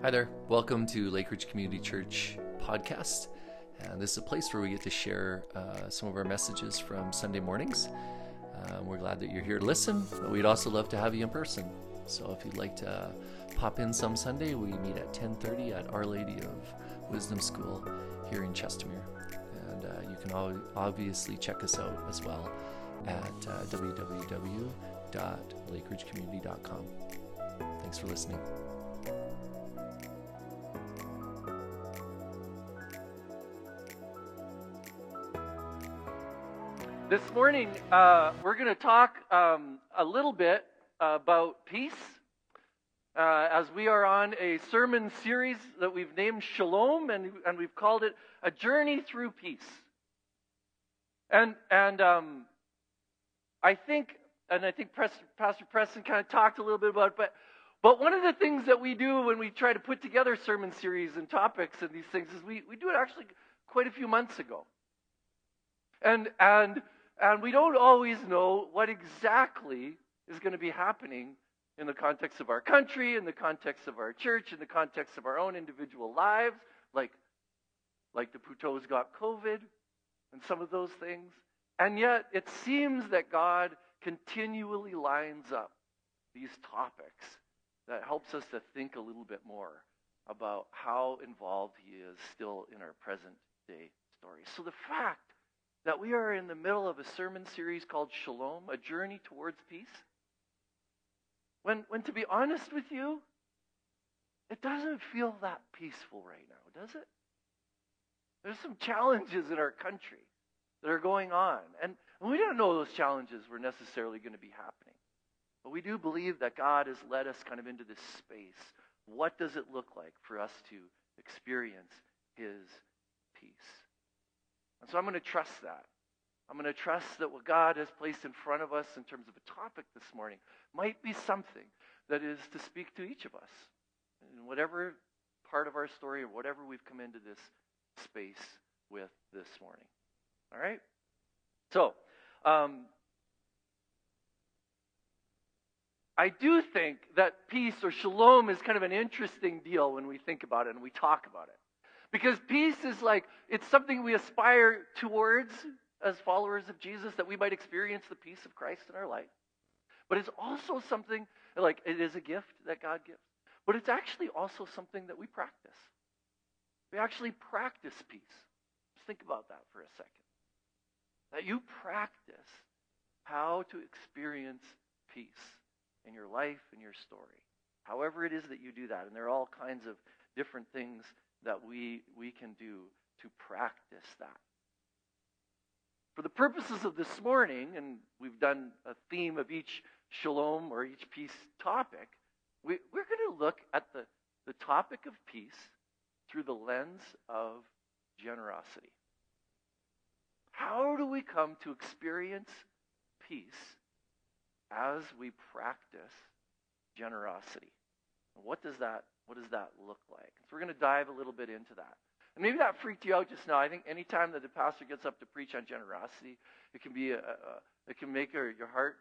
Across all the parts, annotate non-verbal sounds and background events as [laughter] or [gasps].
Hi there. Welcome to Lake Ridge Community Church podcast. And this is a place where we get to share uh, some of our messages from Sunday mornings. Uh, we're glad that you're here to listen, but we'd also love to have you in person. So if you'd like to pop in some Sunday, we meet at 10:30 at Our Lady of Wisdom School here in Chestermere. And uh, you can obviously check us out as well at uh, www.lakeridgecommunity.com. Thanks for listening. This morning, uh, we're going to talk um, a little bit about peace. Uh, as we are on a sermon series that we've named Shalom, and, and we've called it A Journey Through Peace. And, and um, I think, and I think Pastor Preston kind of talked a little bit about it, but, but one of the things that we do when we try to put together sermon series and topics and these things is we, we do it actually quite a few months ago. And, and and we don't always know what exactly is going to be happening in the context of our country, in the context of our church, in the context of our own individual lives, like, like the Putos got COVID and some of those things. And yet, it seems that God continually lines up these topics that helps us to think a little bit more about how involved He is still in our present day story. So the fact that we are in the middle of a sermon series called Shalom, a journey towards peace. When, when to be honest with you, it doesn't feel that peaceful right now, does it? There's some challenges in our country that are going on. And, we don't know those challenges were necessarily going to be happening. But we do believe that God has led us kind of into this space. What does it look like for us to experience His peace? And so I'm going to trust that. I'm going to trust that what God has placed in front of us in terms of a topic this morning might be something that is to speak to each of us in whatever part of our story or whatever we've come into this space with this morning. All right? So, um, I do think that peace or shalom is kind of an interesting deal when we think about it and we talk about it. Because peace is like, it's something we aspire towards as followers of Jesus, that we might experience the peace of Christ in our life. But it's also something, like, it is a gift that God gives. But it's actually also something that we practice. We actually practice peace. Just think about that for a second. That you practice how to experience peace in your life and your story. However, it is that you do that. And there are all kinds of different things that we, we can do to practice that. For the purposes of this morning, and we've done a theme of each shalom or each peace topic, we, we're going to look at the, the topic of peace through the lens of generosity. How do we come to experience peace as we practice generosity? What does that what does that look like? So we're going to dive a little bit into that. And maybe that freaked you out just now. I think anytime that the pastor gets up to preach on generosity, it can be a, a it can make your, your heart,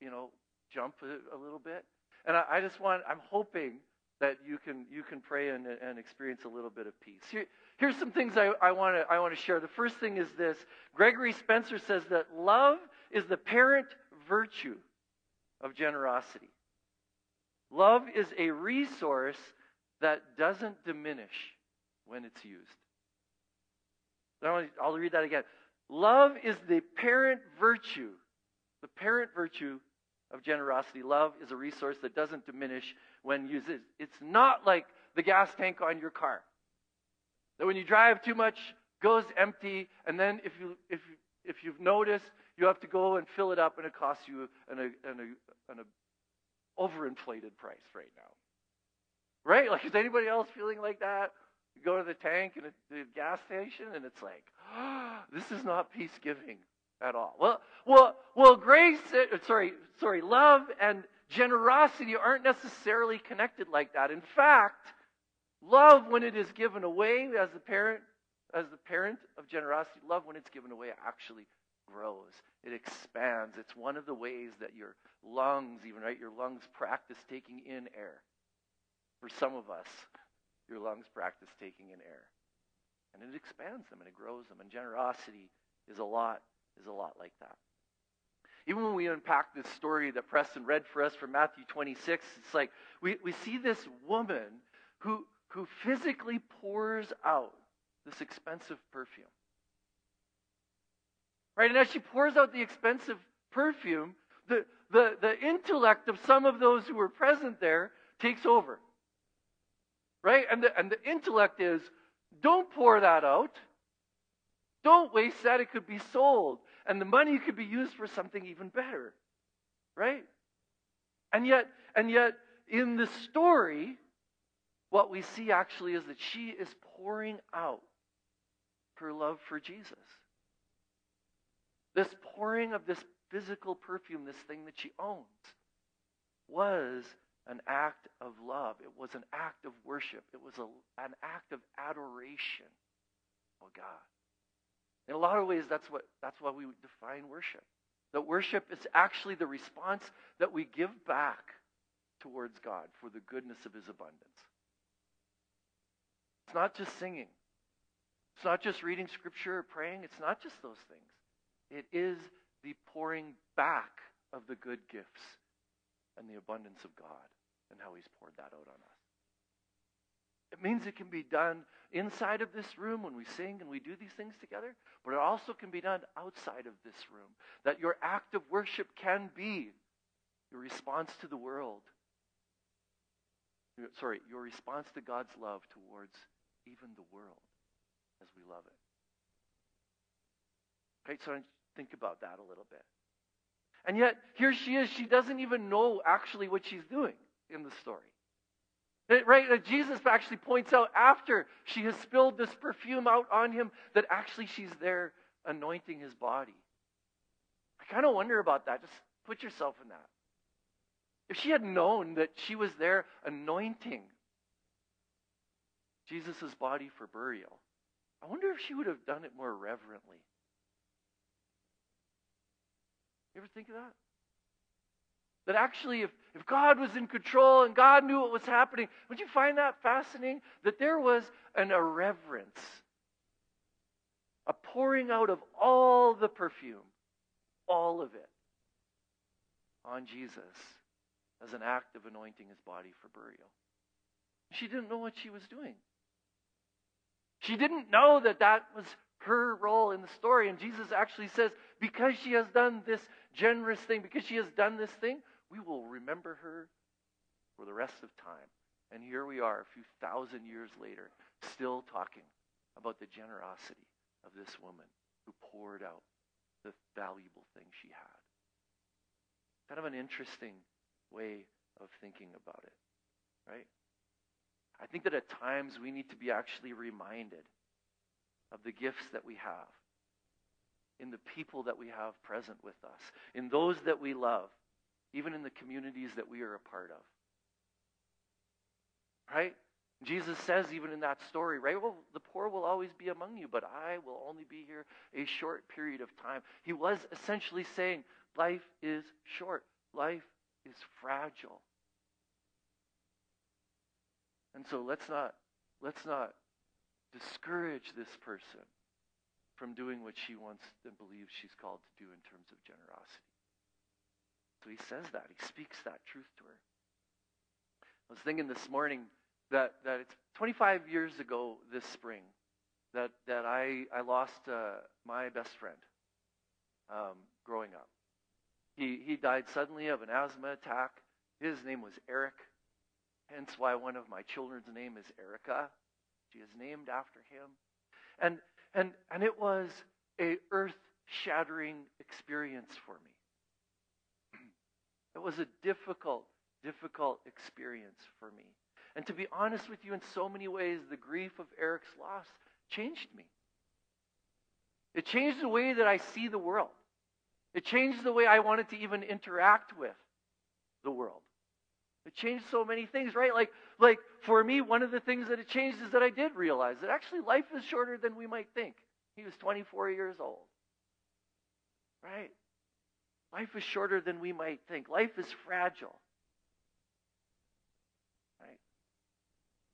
you know, jump a, a little bit. And I, I, just want, I'm hoping that you can you can pray and, and experience a little bit of peace. Here, here's some things I, I want to I want to share. The first thing is this: Gregory Spencer says that love is the parent virtue of generosity. Love is a resource that doesn't diminish when it's used. I'll read that again. Love is the parent virtue, the parent virtue of generosity. Love is a resource that doesn't diminish when used. It's not like the gas tank on your car. That when you drive too much, goes empty, and then if you if if you've noticed, you have to go and fill it up, and it costs you an, an, an, overinflated price right now. Right? Like, is anybody else feeling like that? You go to the tank and the gas station, and it's like, oh, [gasps] this is not peace giving at all. Well, well, well, grace, uh, sorry, sorry, love and generosity aren't necessarily connected like that. In fact, love when it is given away as the parent, as the parent of generosity, love when it's given away actually grows. It expands. It's one of the ways that your lungs, even right, your lungs practice taking in air. For some of us, your lungs practice taking in air. And it expands them and it grows them. And generosity is a lot, is a lot like that. Even when we unpack this story that Preston read for us from Matthew 26, it's like we, we see this woman who, who physically pours out this expensive perfume. Right? And as she pours out the expensive perfume, the, the, the intellect of some of those who were present there takes over. Right? And the, and the intellect is don't pour that out. Don't waste that. It could be sold. And the money could be used for something even better. Right? And yet, and yet, in the story, what we see actually is that she is pouring out her love for Jesus. This pouring of this physical perfume, this thing that she owns, was an act of love. It was an act of worship. It was a, an act of adoration of God. In a lot of ways, that's, what, that's why we define worship. That worship is actually the response that we give back towards God for the goodness of his abundance. It's not just singing. It's not just reading scripture or praying. It's not just those things. It is the pouring back of the good gifts and the abundance of God and how he's poured that out on us. It means it can be done inside of this room when we sing and we do these things together, but it also can be done outside of this room. That your act of worship can be your response to the world. Sorry, your response to God's love towards even the world as we love it. Okay, so think about that a little bit. And yet, here she is. She doesn't even know actually what she's doing in the story. Right? Uh, Jesus actually points out after she has spilled this perfume out on him that actually she's there anointing his body. I kind of wonder about that. Just put yourself in that. If she had known that she was there anointing Jesus' body for burial, I wonder if she would have done it more reverently. You ever think of that? That actually, if, if God was in control and God knew what was happening, would you find that fascinating? That there was an irreverence, a pouring out of all the perfume, all of it, on Jesus as an act of anointing his body for burial. She didn't know what she was doing. She didn't know that that was her role in the story. And Jesus actually says, because she has done this generous thing, because she has done this thing, we will remember her for the rest of time. And here we are, a few thousand years later, still talking about the generosity of this woman who poured out the valuable thing she had. Kind of an interesting way of thinking about it, right? I think that at times we need to be actually reminded of the gifts that we have, in the people that we have present with us, in those that we love, even in the communities that we are a part of. Right? Jesus says, even in that story, right? Well, the poor will always be among you, but I will only be here a short period of time. He was essentially saying, life is short, life is fragile. And so let's not, let's not discourage this person from doing what she wants and believes she's called to do in terms of generosity. So he says that. He speaks that truth to her. I was thinking this morning that, that it's 25 years ago this spring that, that I, I lost uh, my best friend um, growing up. He, he died suddenly of an asthma attack. His name was Eric, hence why one of my children's name is Erica. She is named after him. And, and, and it was a earth-shattering experience for me. [clears throat] It was a difficult, difficult experience for me. And to be honest with you, in so many ways, the grief of Eric's loss changed me. It changed the way that I see the world. It changed the way I wanted to even interact with the world. It changed so many things, right? Like, like for me, one of the things that it changed is that I did realize that actually life is shorter than we might think. He was 24 years old. Right? Life is shorter than we might think. Life is fragile. Right?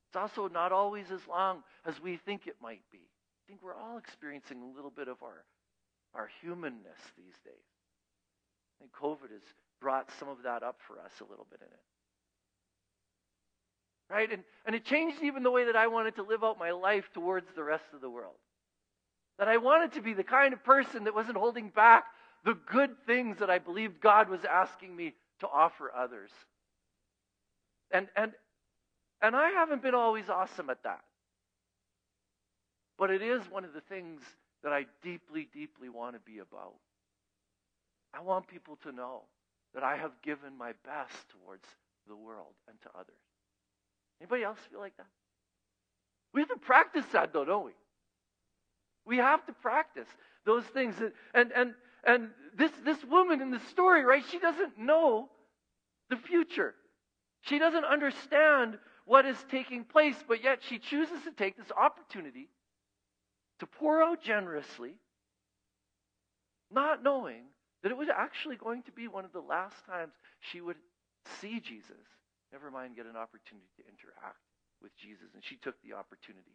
It's also not always as long as we think it might be. I think we're all experiencing a little bit of our, our humanness these days. I think COVID has brought some of that up for us a little bit in it. Right? And, and it changed even the way that I wanted to live out my life towards the rest of the world. That I wanted to be the kind of person that wasn't holding back the good things that I believed God was asking me to offer others. And, and, and I haven't been always awesome at that. But it is one of the things that I deeply, deeply want to be about. I want people to know that I have given my best towards the world and to others. Anybody else feel like that? We have to practice that though, don't we? We have to practice those things. And and and this this woman in the story, right? She doesn't know the future. She doesn't understand what is taking place, but yet she chooses to take this opportunity to pour out generously, not knowing that it was actually going to be one of the last times she would see Jesus, never mind get an opportunity to interact with Jesus. And she took the opportunity.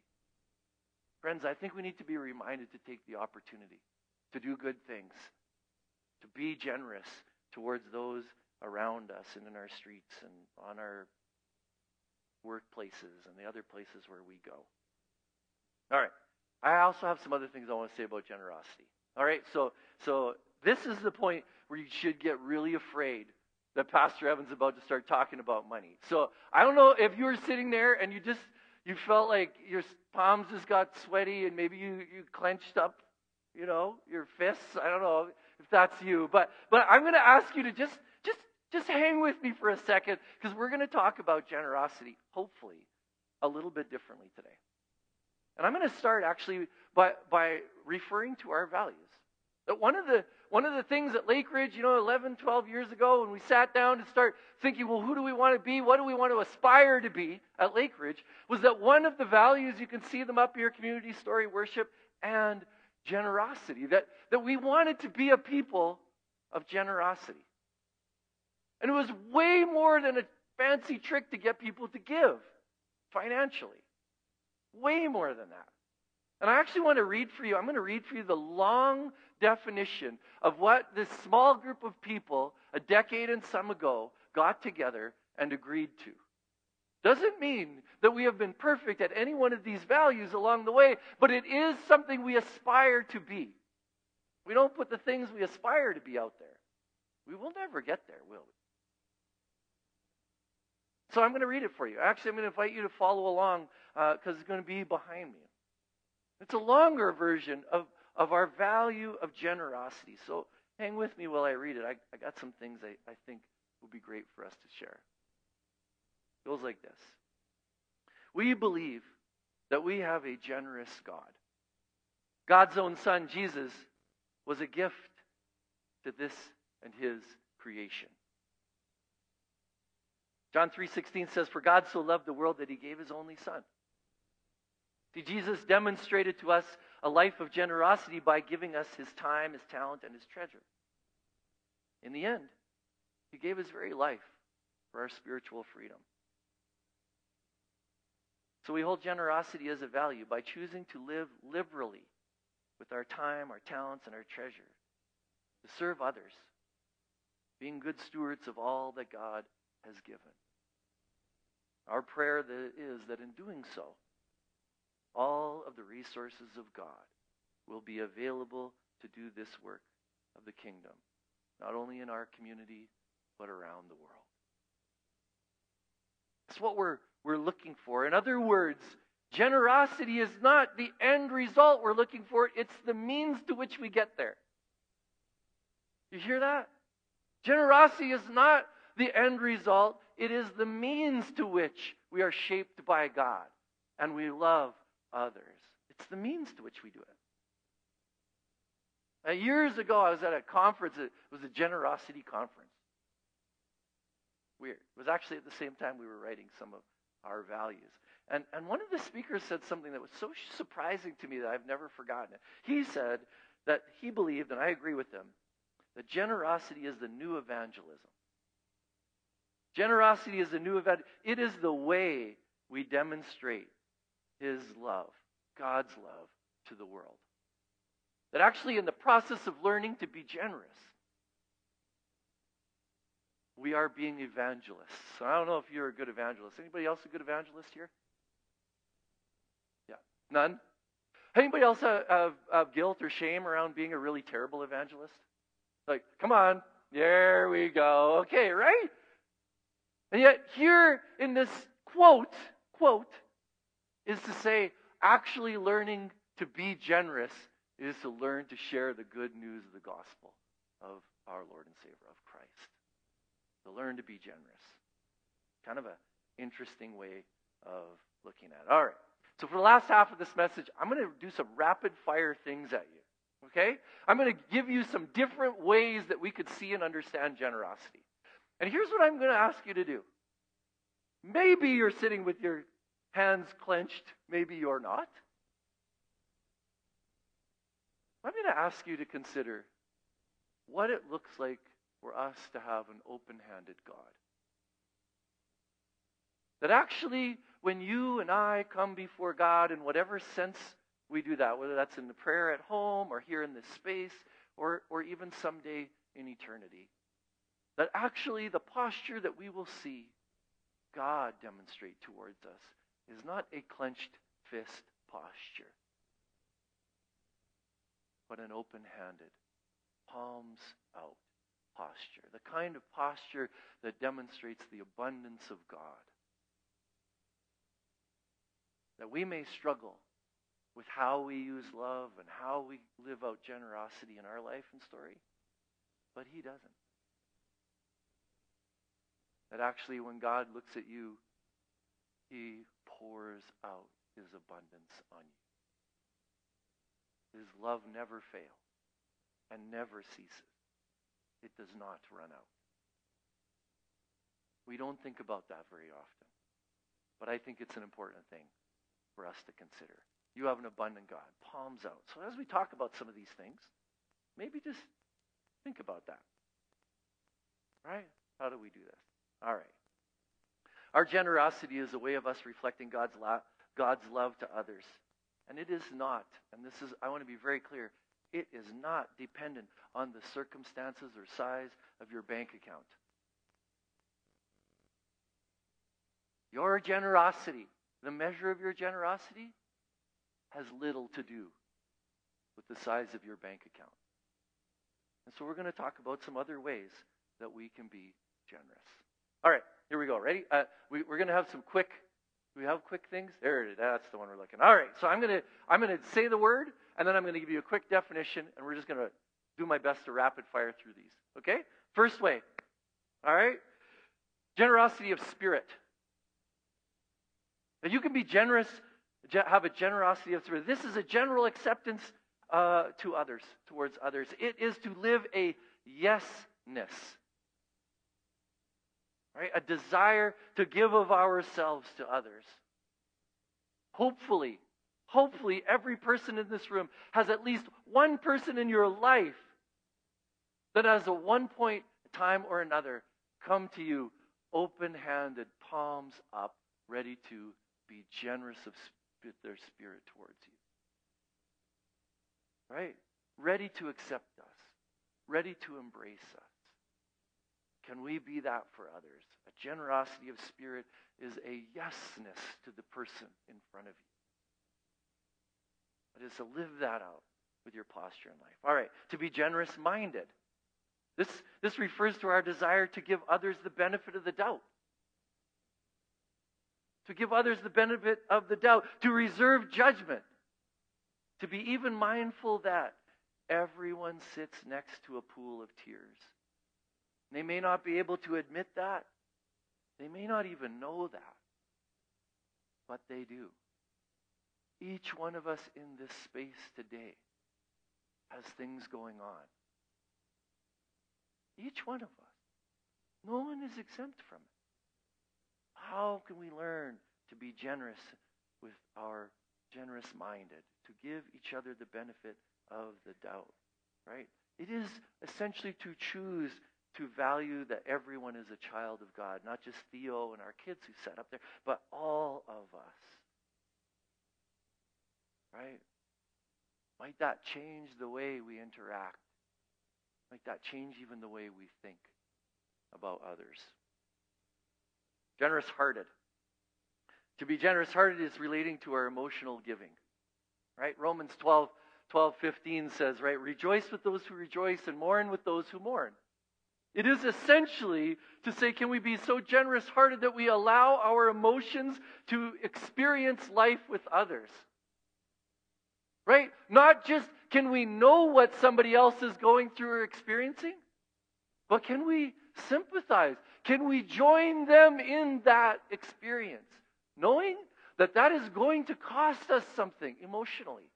Friends, I think we need to be reminded to take the opportunity to do good things, to be generous towards those around us and in our streets and on our workplaces and the other places where we go. All right. I also have some other things I want to say about generosity. All right. So so this is the point where you should get really afraid that Pastor Evan's about to start talking about money. So I don't know if you were sitting there and you just you felt like your palms just got sweaty and maybe you, you clenched up, you know, your fists. I don't know if that's you. But but I'm gonna ask you to just just just hang with me for a second because we're gonna talk about generosity, hopefully, a little bit differently today. And I'm gonna start actually by by referring to our values. That one of the one of the things at Lake Ridge, you know, 11, 12 years ago, when we sat down to start thinking, well, who do we want to be? What do we want to aspire to be at Lake Ridge? Was that one of the values, you can see them up here, community story, worship, and generosity. That, that we wanted to be a people of generosity. And it was way more than a fancy trick to get people to give financially. Way more than that. And I actually want to read for you, I'm going to read for you the long definition of what this small group of people a decade and some ago got together and agreed to. Doesn't mean that we have been perfect at any one of these values along the way, but it is something we aspire to be. We don't put the things we aspire to be out there. We will never get there, will we? So I'm going to read it for you. Actually, I'm going to invite you to follow along because uh, it's going to be behind me. It's a longer version of, of our value of generosity. So hang with me while I read it. I, I got some things I, I think would be great for us to share. It goes like this We believe that we have a generous God. God's own Son, Jesus, was a gift to this and his creation. John 3:16 says for God so loved the world that he gave his only son See, Jesus demonstrated to us a life of generosity by giving us his time, his talent, and his treasure. In the end, he gave his very life for our spiritual freedom. So we hold generosity as a value by choosing to live liberally with our time, our talents, and our treasure, to serve others, being good stewards of all that God has given. Our prayer is that in doing so, all of the resources of God will be available to do this work of the kingdom, not only in our community, but around the world. That's what we're, we're looking for. In other words, generosity is not the end result we're looking for, it's the means to which we get there. You hear that? Generosity is not the end result, it is the means to which we are shaped by God and we love others. It's the means to which we do it. Years ago, I was at a conference. It was a generosity conference. Weird. It was actually at the same time we were writing some of our values. And, and one of the speakers said something that was so surprising to me that I've never forgotten it. He said that he believed, and I agree with him, that generosity is the new evangelism. Generosity is the new event. It is the way we demonstrate His love, God's love to the world. That actually, in the process of learning to be generous, we are being evangelists. I don't know if you're a good evangelist. Anybody else a good evangelist here? Yeah. None? Anybody else have, have guilt or shame around being a really terrible evangelist? Like, come on. There we go. Okay, right? And yet, here in this quote, quote, is to say, actually learning to be generous is to learn to share the good news of the gospel of our Lord and Savior, of Christ. To learn to be generous. Kind of an interesting way of looking at it. All right. So, for the last half of this message, I'm going to do some rapid fire things at you. Okay? I'm going to give you some different ways that we could see and understand generosity. And here's what I'm going to ask you to do. Maybe you're sitting with your hands clenched, maybe you're not. I'm going to ask you to consider what it looks like for us to have an open handed God. That actually, when you and I come before God in whatever sense we do that, whether that's in the prayer at home or here in this space or, or even someday in eternity, that actually the posture that we will see God demonstrate towards us is not a clenched fist posture, but an open handed, palms out posture. The kind of posture that demonstrates the abundance of God. That we may struggle with how we use love and how we live out generosity in our life and story, but He doesn't. That actually, when God looks at you, He pours out His abundance on you. His love never fails and never ceases. It does not run out. We don't think about that very often, but I think it's an important thing for us to consider. You have an abundant God, palms out. So as we talk about some of these things, maybe just think about that. Right? How do we do this? All right. Our generosity is a way of us reflecting God's, lo- God's love to others. And it is not, and this is, I want to be very clear, it is not dependent on the circumstances or size of your bank account. Your generosity, the measure of your generosity, has little to do with the size of your bank account. And so we're going to talk about some other ways that we can be generous. All right, here we go. Ready? Uh, we, are going to have some quick. we have quick things? There it is. That's the one we're looking. All right. So I'm going to I'm going to say the word, and then I'm going to give you a quick definition, and we're just going to do my best to rapid fire through these. Okay? First way. All right. Generosity of spirit. Now you can be generous, have a generosity of spirit. This is a general acceptance uh, to others, towards others. It is to live a yesness right? A desire to give of ourselves to others. Hopefully, hopefully, every person in this room has at least one person in your life that has at one point, time or another, come to you open handed, palms up, ready to be generous of their spirit towards you. Right? Ready to accept us, ready to embrace us. Can we be that for others? A generosity of spirit is a yesness to the person in front of you. It is to live that out with your posture in life. All right, to be generous minded. This, this refers to our desire to give others the benefit of the doubt. To give others the benefit of the doubt. To reserve judgment. To be even mindful that everyone sits next to a pool of tears. They may not be able to admit that. They may not even know that. But they do. Each one of us in this space today has things going on. Each one of us. No one is exempt from it. How can we learn to be generous with our generous minded, to give each other the benefit of the doubt? Right? It is essentially to choose to value that everyone is a child of God, not just Theo and our kids who sat up there, but all of us. Right? Might that change the way we interact? Might that change even the way we think about others? Generous hearted. To be generous hearted is relating to our emotional giving. Right? Romans 12, 12, 15 says, right, rejoice with those who rejoice and mourn with those who mourn. It is essentially to say, can we be so generous hearted that we allow our emotions to experience life with others? Right? Not just can we know what somebody else is going through or experiencing, but can we sympathize? Can we join them in that experience? Knowing that that is going to cost us something emotionally.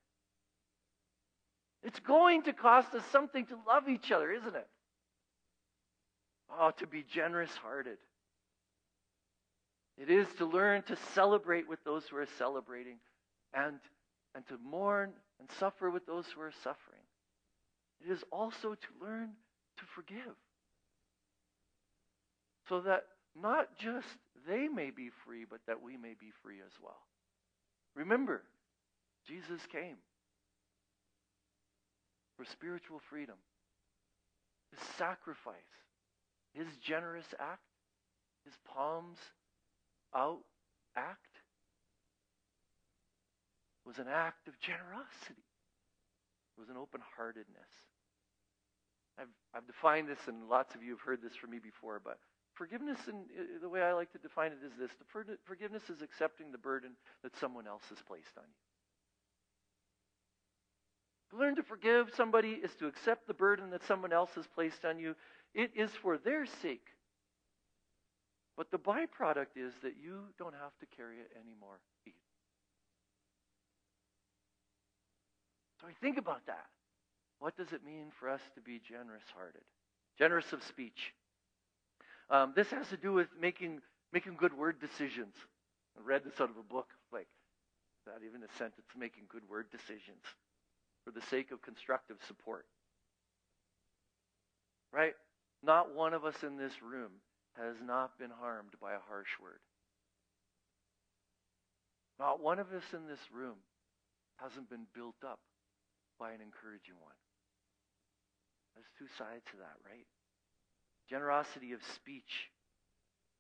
It's going to cost us something to love each other, isn't it? Oh, to be generous hearted. It is to learn to celebrate with those who are celebrating and, and to mourn and suffer with those who are suffering. It is also to learn to forgive. So that not just they may be free, but that we may be free as well. Remember, Jesus came for spiritual freedom. His sacrifice, his generous act, his palms out act was an act of generosity. It was an open heartedness. I've, I've defined this, and lots of you have heard this from me before, but Forgiveness, in the way I like to define it, is this the forgiveness is accepting the burden that someone else has placed on you. To learn to forgive somebody is to accept the burden that someone else has placed on you. It is for their sake. But the byproduct is that you don't have to carry it anymore. So I think about that. What does it mean for us to be generous hearted? Generous of speech. Um, this has to do with making, making good word decisions. I read this out of a book, like, not even a sentence, making good word decisions for the sake of constructive support. Right? Not one of us in this room has not been harmed by a harsh word. Not one of us in this room hasn't been built up by an encouraging one. There's two sides to that, right? Generosity of speech,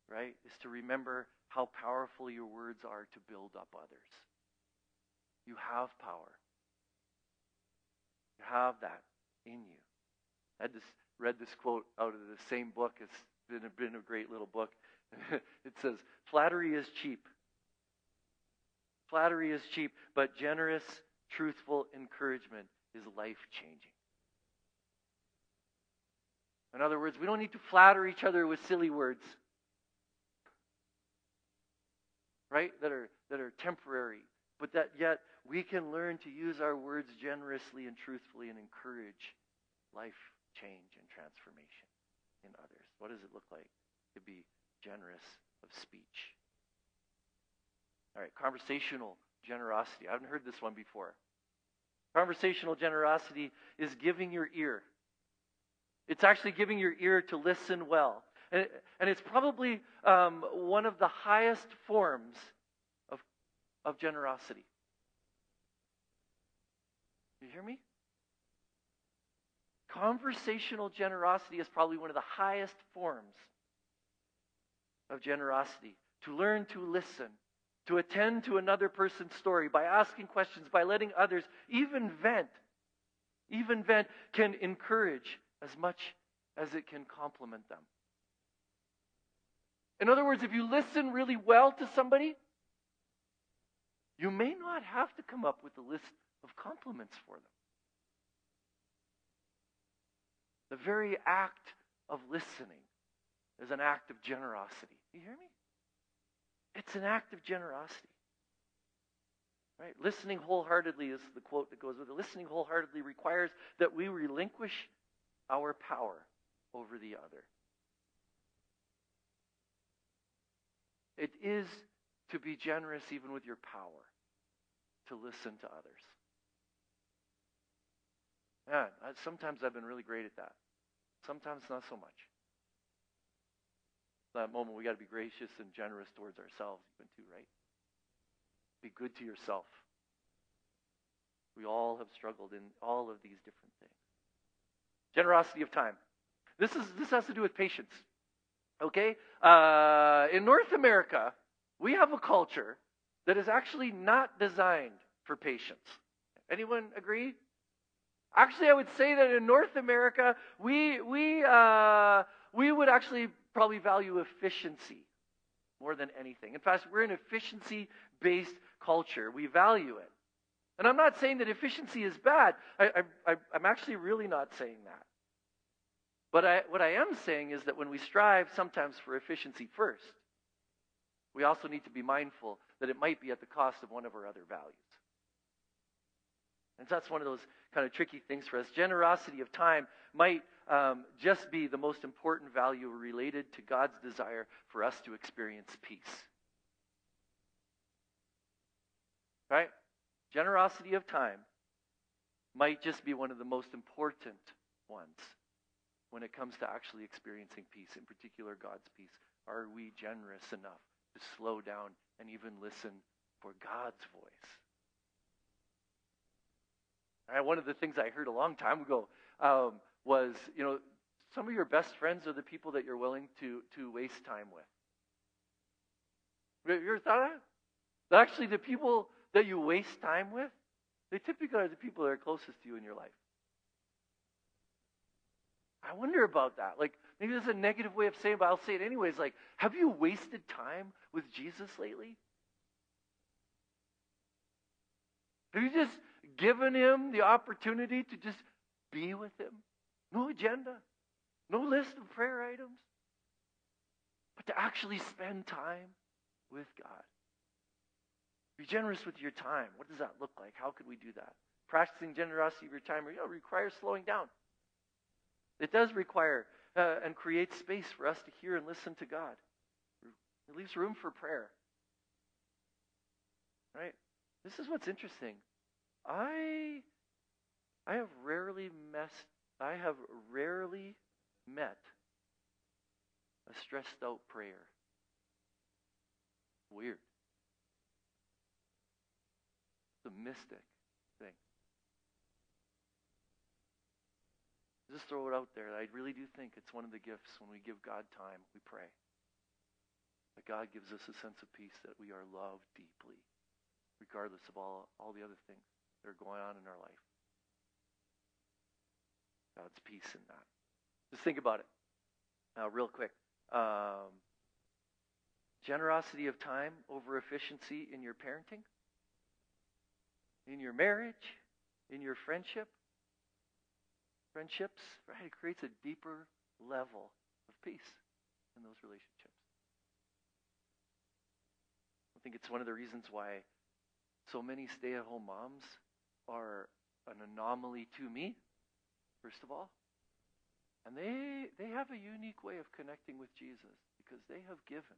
right, is to remember how powerful your words are to build up others. You have power. You have that in you. I just read this quote out of the same book. It's been a, been a great little book. [laughs] it says, Flattery is cheap. Flattery is cheap, but generous, truthful encouragement is life changing. In other words, we don't need to flatter each other with silly words. Right? That are that are temporary, but that yet we can learn to use our words generously and truthfully and encourage life change and transformation in others. What does it look like to be generous of speech? All right, conversational generosity. I haven't heard this one before. Conversational generosity is giving your ear it's actually giving your ear to listen well. And, and it's probably um, one of the highest forms of, of generosity. You hear me? Conversational generosity is probably one of the highest forms of generosity. To learn to listen, to attend to another person's story by asking questions, by letting others even vent, even vent can encourage, as much as it can complement them. In other words, if you listen really well to somebody, you may not have to come up with a list of compliments for them. The very act of listening is an act of generosity. You hear me? It's an act of generosity. Right? Listening wholeheartedly is the quote that goes with it. Listening wholeheartedly requires that we relinquish our power over the other. It is to be generous even with your power, to listen to others. Man, I, sometimes I've been really great at that. Sometimes not so much. that moment we got to be gracious and generous towards ourselves, even too, right? Be good to yourself. We all have struggled in all of these different things. Generosity of time. This is this has to do with patience. Okay, uh, in North America, we have a culture that is actually not designed for patience. Anyone agree? Actually, I would say that in North America, we we uh, we would actually probably value efficiency more than anything. In fact, we're an efficiency-based culture. We value it, and I'm not saying that efficiency is bad. I, I, I'm actually really not saying that. But I, what I am saying is that when we strive sometimes for efficiency first, we also need to be mindful that it might be at the cost of one of our other values. And that's one of those kind of tricky things for us. Generosity of time might um, just be the most important value related to God's desire for us to experience peace. Right? Generosity of time might just be one of the most important ones when it comes to actually experiencing peace, in particular God's peace. Are we generous enough to slow down and even listen for God's voice? Right, one of the things I heard a long time ago um, was, you know, some of your best friends are the people that you're willing to, to waste time with. You ever thought of that? Actually, the people that you waste time with, they typically are the people that are closest to you in your life. I wonder about that. Like, maybe there's a negative way of saying it, but I'll say it anyways. Like, have you wasted time with Jesus lately? Have you just given him the opportunity to just be with him? No agenda, no list of prayer items, but to actually spend time with God. Be generous with your time. What does that look like? How could we do that? Practicing generosity of your time you know, requires slowing down. It does require uh, and create space for us to hear and listen to God. It leaves room for prayer. Right? This is what's interesting. I I have rarely messed I have rarely met a stressed out prayer. Weird. It's a mystic thing. Just throw it out there. I really do think it's one of the gifts when we give God time, we pray. That God gives us a sense of peace that we are loved deeply, regardless of all, all the other things that are going on in our life. God's peace in that. Just think about it uh, real quick. Um, generosity of time over efficiency in your parenting, in your marriage, in your friendship. Friendships, right? It creates a deeper level of peace in those relationships. I think it's one of the reasons why so many stay at home moms are an anomaly to me, first of all. And they, they have a unique way of connecting with Jesus because they have given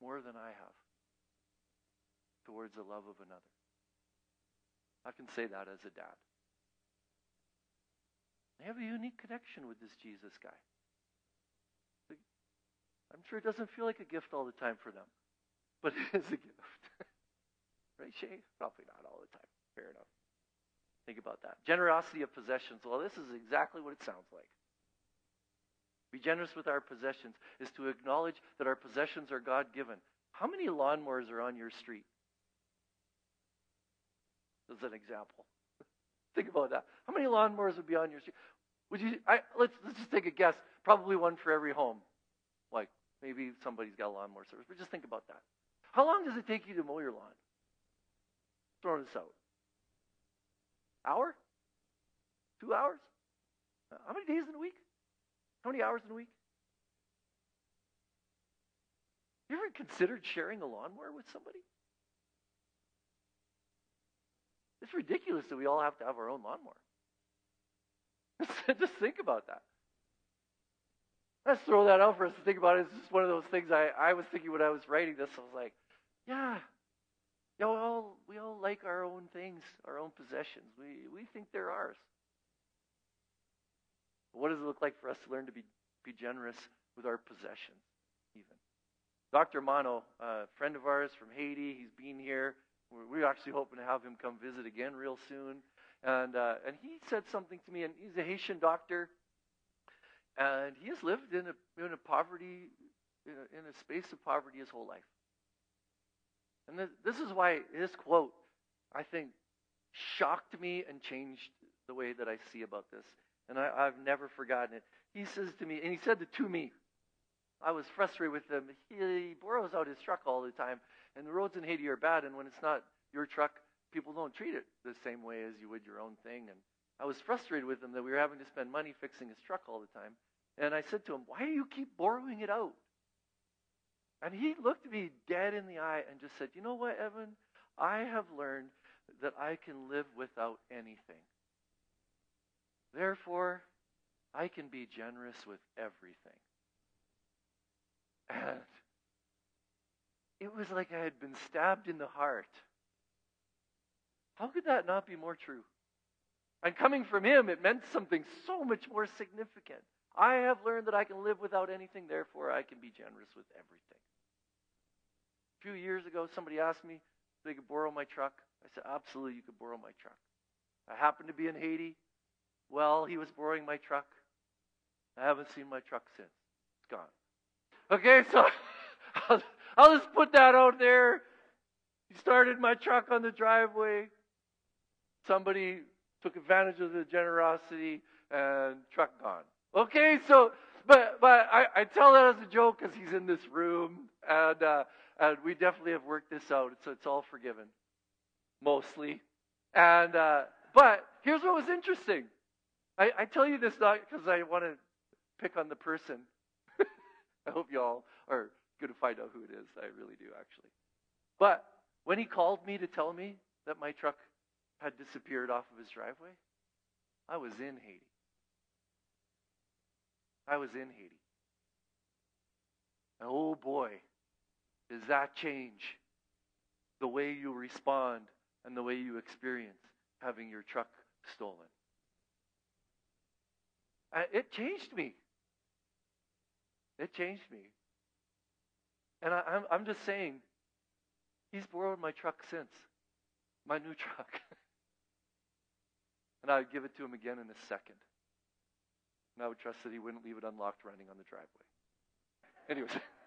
more than I have towards the love of another. I can say that as a dad. They have a unique connection with this Jesus guy. I'm sure it doesn't feel like a gift all the time for them, but [laughs] it is a gift. [laughs] right, Shay? Probably not all the time. Fair enough. Think about that. Generosity of possessions. Well, this is exactly what it sounds like. Be generous with our possessions is to acknowledge that our possessions are God given. How many lawnmowers are on your street? As an example. [laughs] Think about that. How many lawnmowers would be on your street? Would you? I, let's let's just take a guess. Probably one for every home. Like maybe somebody's got a lawnmower service, but just think about that. How long does it take you to mow your lawn? Throw this out. Hour? Two hours? Uh, how many days in a week? How many hours in a week? You ever considered sharing a lawnmower with somebody? It's ridiculous that we all have to have our own lawnmower. [laughs] just think about that. Let's throw that out for us to think about. It. It's just one of those things I, I was thinking when I was writing this. I was like, yeah, we all, we all like our own things, our own possessions. We, we think they're ours. But What does it look like for us to learn to be be generous with our possessions, even. Dr. Mano, a friend of ours from Haiti, he's been here. We're, we're actually hoping to have him come visit again real soon. And, uh, and he said something to me, and he's a Haitian doctor. And he has lived in a, in a poverty, in a, in a space of poverty his whole life. And this, this is why his quote, I think, shocked me and changed the way that I see about this. And I, I've never forgotten it. He says to me, and he said it to me. I was frustrated with him. He borrows out his truck all the time, and the roads in Haiti are bad. And when it's not your truck, people don't treat it the same way as you would your own thing. And I was frustrated with him that we were having to spend money fixing his truck all the time. And I said to him, Why do you keep borrowing it out? And he looked me dead in the eye and just said, You know what, Evan? I have learned that I can live without anything. Therefore, I can be generous with everything. And it was like I had been stabbed in the heart. How could that not be more true? And coming from him, it meant something so much more significant. I have learned that I can live without anything, therefore I can be generous with everything. A few years ago, somebody asked me if they could borrow my truck. I said, absolutely, you could borrow my truck. I happened to be in Haiti. Well, he was borrowing my truck. I haven't seen my truck since. It's gone. Okay, so [laughs] I'll, I'll just put that out there. He started my truck on the driveway. Somebody took advantage of the generosity and truck gone. Okay, so but but I, I tell that as a joke because he's in this room and uh, and we definitely have worked this out. So it's all forgiven, mostly. And uh, but here's what was interesting. I, I tell you this not because I want to pick on the person. [laughs] I hope you all are going to find out who it is. I really do, actually. But when he called me to tell me that my truck had disappeared off of his driveway, I was in Haiti. I was in Haiti. And oh boy, does that change the way you respond and the way you experience having your truck stolen. It changed me. It changed me. And I, am I'm, I'm just saying, he's borrowed my truck since, my new [laughs] truck. and I would give it to him again in a second. And I would trust that he wouldn't leave it unlocked running on the driveway. Anyways. [laughs]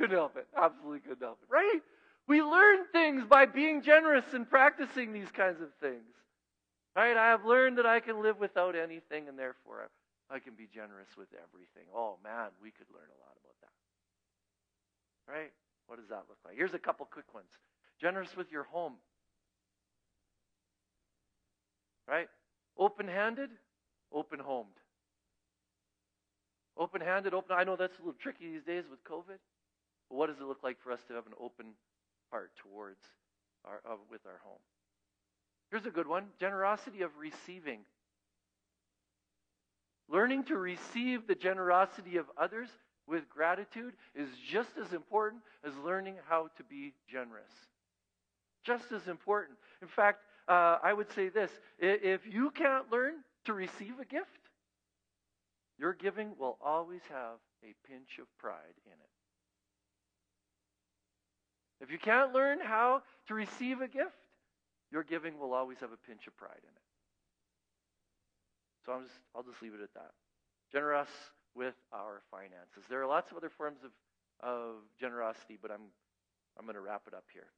couldn't help it. Absolutely couldn't help it. Right? We learn things by being generous and practicing these kinds of things. Right? I have learned that I can live without anything, and therefore I can be generous with everything. Oh, man, we could learn a lot about that. Right? What does that look like? Here's a couple quick ones. Generous with your home. Right? Open handed, open homed. Open handed, open. I know that's a little tricky these days with COVID. But what does it look like for us to have an open heart towards our, uh, with our home? Here's a good one generosity of receiving. Learning to receive the generosity of others with gratitude is just as important as learning how to be generous. Just as important. In fact, uh, I would say this if you can't learn to receive a gift, your giving will always have a pinch of pride in it. If you can't learn how to receive a gift, your giving will always have a pinch of pride in it. So I'm just, I'll just leave it at that. Generous with our finances. There are lots of other forms of, of generosity, but I'm, I'm going to wrap it up here.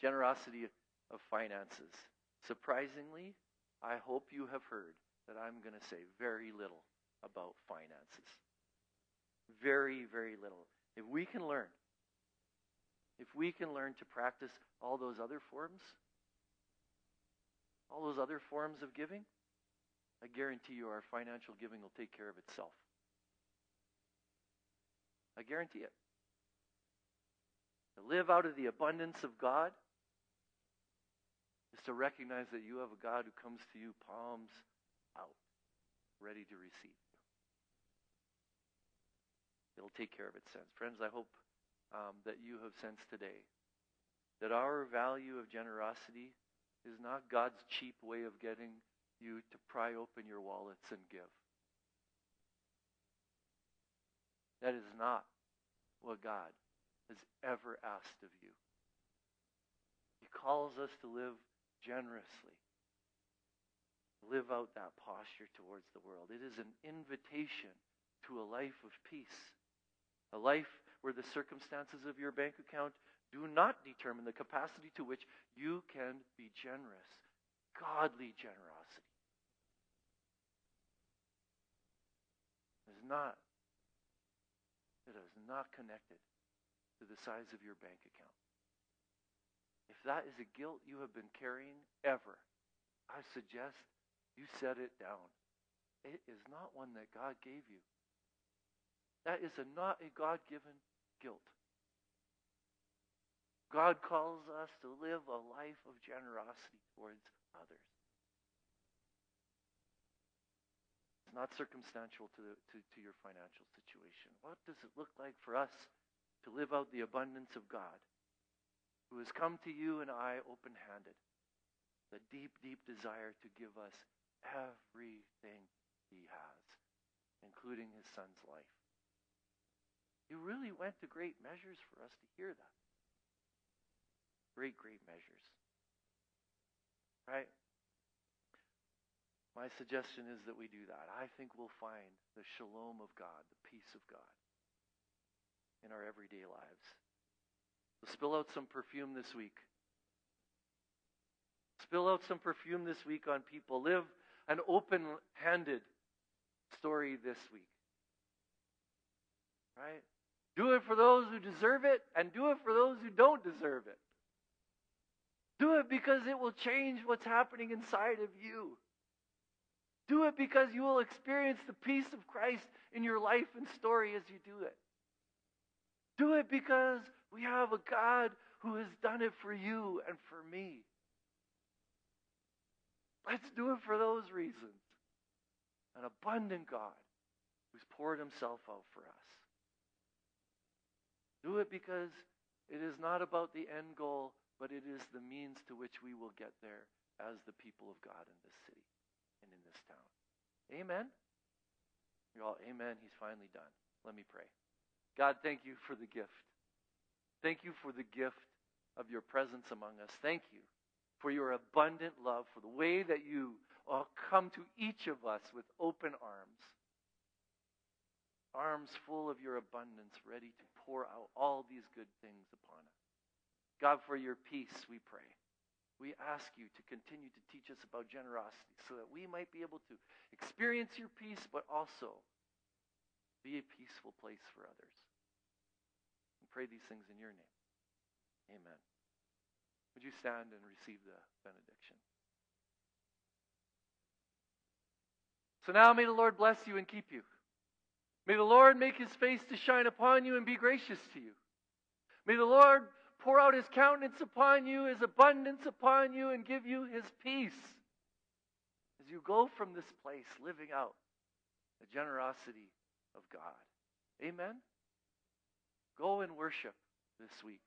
Generosity of finances. Surprisingly, I hope you have heard that I'm going to say very little about finances. Very, very little. If we can learn if we can learn to practice all those other forms, all those other forms of giving, I guarantee you our financial giving will take care of itself. I guarantee it. To live out of the abundance of God is to recognize that you have a God who comes to you palms out, ready to receive. It'll take care of itself. Friends, I hope um, that you have sensed today. That our value of generosity is not God's cheap way of getting you to pry open your wallets and give. That is not what God has ever asked of you. He calls us to live generously, live out that posture towards the world. It is an invitation to a life of peace, a life where the circumstances of your bank account do not determine the capacity to which you can be generous, godly generosity. Is not it is not connected to the size of your bank account. If that is a guilt you have been carrying ever, I suggest you set it down. It is not one that God gave you. That is a, not a God given guilt. God calls us to live a life of generosity towards others. It's not circumstantial to, to, to your financial situation. What does it look like for us to live out the abundance of God, who has come to you and I open handed? The deep, deep desire to give us everything he has, including his son's life. He really went to great measures for us to hear that. Great, great measures. Right? My suggestion is that we do that. I think we'll find the shalom of God, the peace of God in our everyday lives. So spill out some perfume this week. Spill out some perfume this week on people. Live an open handed story this week. Right? Do it for those who deserve it and do it for those who don't deserve it. Do it because it will change what's happening inside of you. Do it because you will experience the peace of Christ in your life and story as you do it. Do it because we have a God who has done it for you and for me. Let's do it for those reasons. An abundant God who's poured himself out for us. Do it because it is not about the end goal, but it is the means to which we will get there as the people of God in this city and in this town. Amen? You're all, amen. He's finally done. Let me pray. God, thank you for the gift. Thank you for the gift of your presence among us. Thank you for your abundant love, for the way that you uh, come to each of us with open arms. Arms full of your abundance, ready to pour out all these good things upon us. God, for your peace, we pray. We ask you to continue to teach us about generosity so that we might be able to experience your peace, but also be a peaceful place for others. We pray these things in your name. Amen. Would you stand and receive the benediction? So now may the Lord bless you and keep you. May the Lord make his face to shine upon you and be gracious to you. May the Lord pour out his countenance upon you, his abundance upon you, and give you his peace as you go from this place living out the generosity of God. Amen? Go and worship this week.